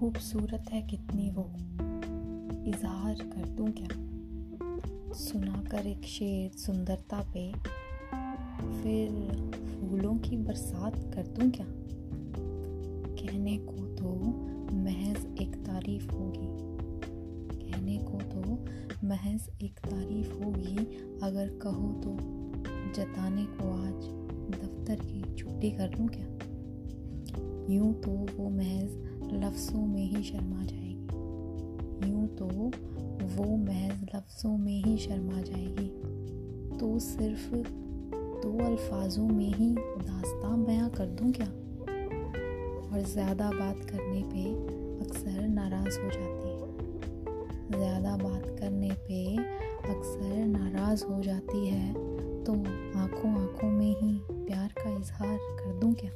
खूबसूरत है कितनी वो। इजहार कर दूँ क्या? सुनाकर एक शेर सुंदरता पे फिर फूलों की बरसात कर दूँ क्या? कहने को तो महज एक तारीफ़ होगी। कहने को तो महज एक तारीफ़ होगी, अगर कहो तो। जताने को आज दफ्तर की छुट्टी कर लूँ क्या? यूँ तो वो महज लफ्ज़ों में ही शर्मा जाएगी। यूँ तो वो महज लफ्ज़ों में ही शर्मा जाएगी। तो सिर्फ़ दो अल्फाजों में ही दास्तां बयां कर दूँ क्या? और ज़्यादा बात करने पे अक्सर नाराज़ हो जाती है। ज़्यादा बात करने पे अक्सर नाराज़ हो जाती है। तो आँखों आँखों में ही प्यार का इजहार कर दूँ क्या?